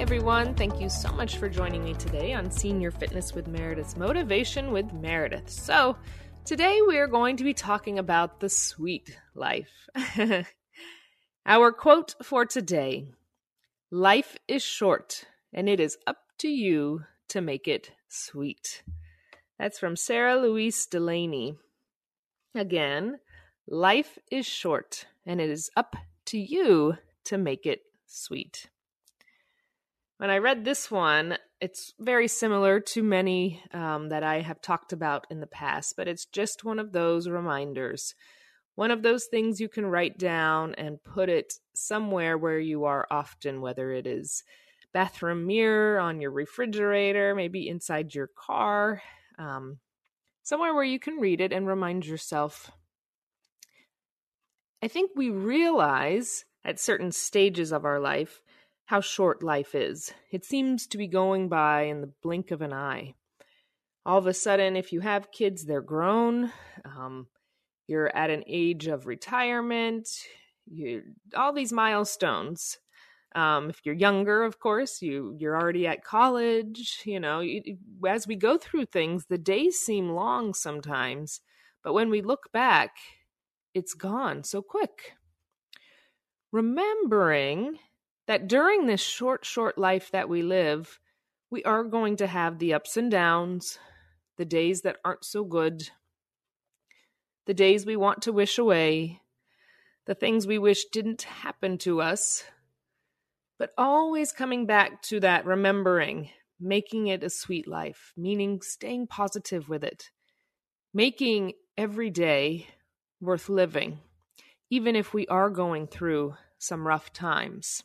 everyone. Thank you so much for joining me today on Senior Fitness with Meredith's Motivation with Meredith. So, today we are going to be talking about the sweet life. Our quote for today Life is short, and it is up to you to make it sweet. That's from Sarah Louise Delany. Again, life is short, and it is up to you to make it sweet. When I read this one, it's very similar to many um, that I have talked about in the past, but it's just one of those reminders. One of those things you can write down and put it somewhere where you are often, whether it is bathroom mirror, on your refrigerator, maybe inside your car, um, somewhere where you can read it and remind yourself. I think we realize at certain stages of our life how short life is. It seems to be going by in the blink of an eye. All of a sudden, if you have kids, they're grown. Um, you're at an age of retirement. You all these milestones. Um, if you're younger, of course, you you're already at college. You know, you, as we go through things, the days seem long sometimes, but when we look back, it's gone so quick. Remembering that during this short, short life that we live, we are going to have the ups and downs, the days that aren't so good, the days we want to wish away, the things we wish didn't happen to us, but always coming back to that remembering, making it a sweet life, meaning staying positive with it, making every day worth living, even if we are going through some rough times.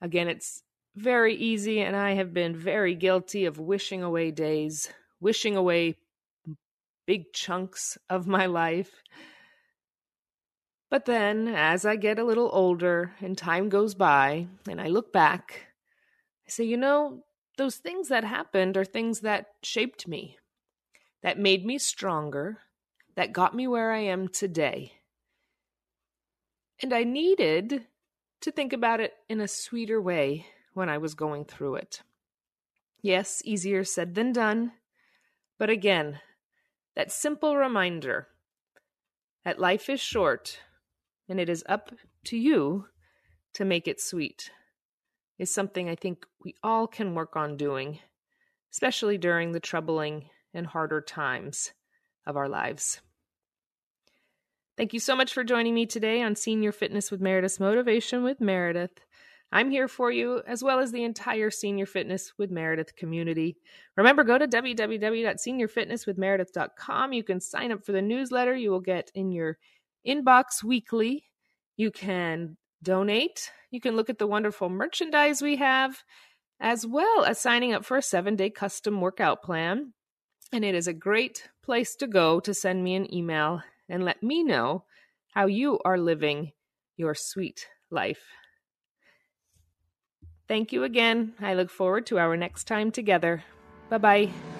Again, it's very easy, and I have been very guilty of wishing away days, wishing away big chunks of my life. But then, as I get a little older and time goes by, and I look back, I say, you know, those things that happened are things that shaped me, that made me stronger, that got me where I am today. And I needed to think about it in a sweeter way when I was going through it. Yes, easier said than done. But again, that simple reminder that life is short and it is up to you to make it sweet is something I think we all can work on doing, especially during the troubling and harder times of our lives. Thank you so much for joining me today on Senior Fitness with Meredith's Motivation with Meredith. I'm here for you, as well as the entire Senior Fitness with Meredith community. Remember, go to www.seniorfitnesswithmeredith.com. You can sign up for the newsletter you will get in your inbox weekly. You can donate. You can look at the wonderful merchandise we have, as well as signing up for a seven day custom workout plan. And it is a great place to go to send me an email and let me know how you are living your sweet life. Thank you again. I look forward to our next time together. Bye bye.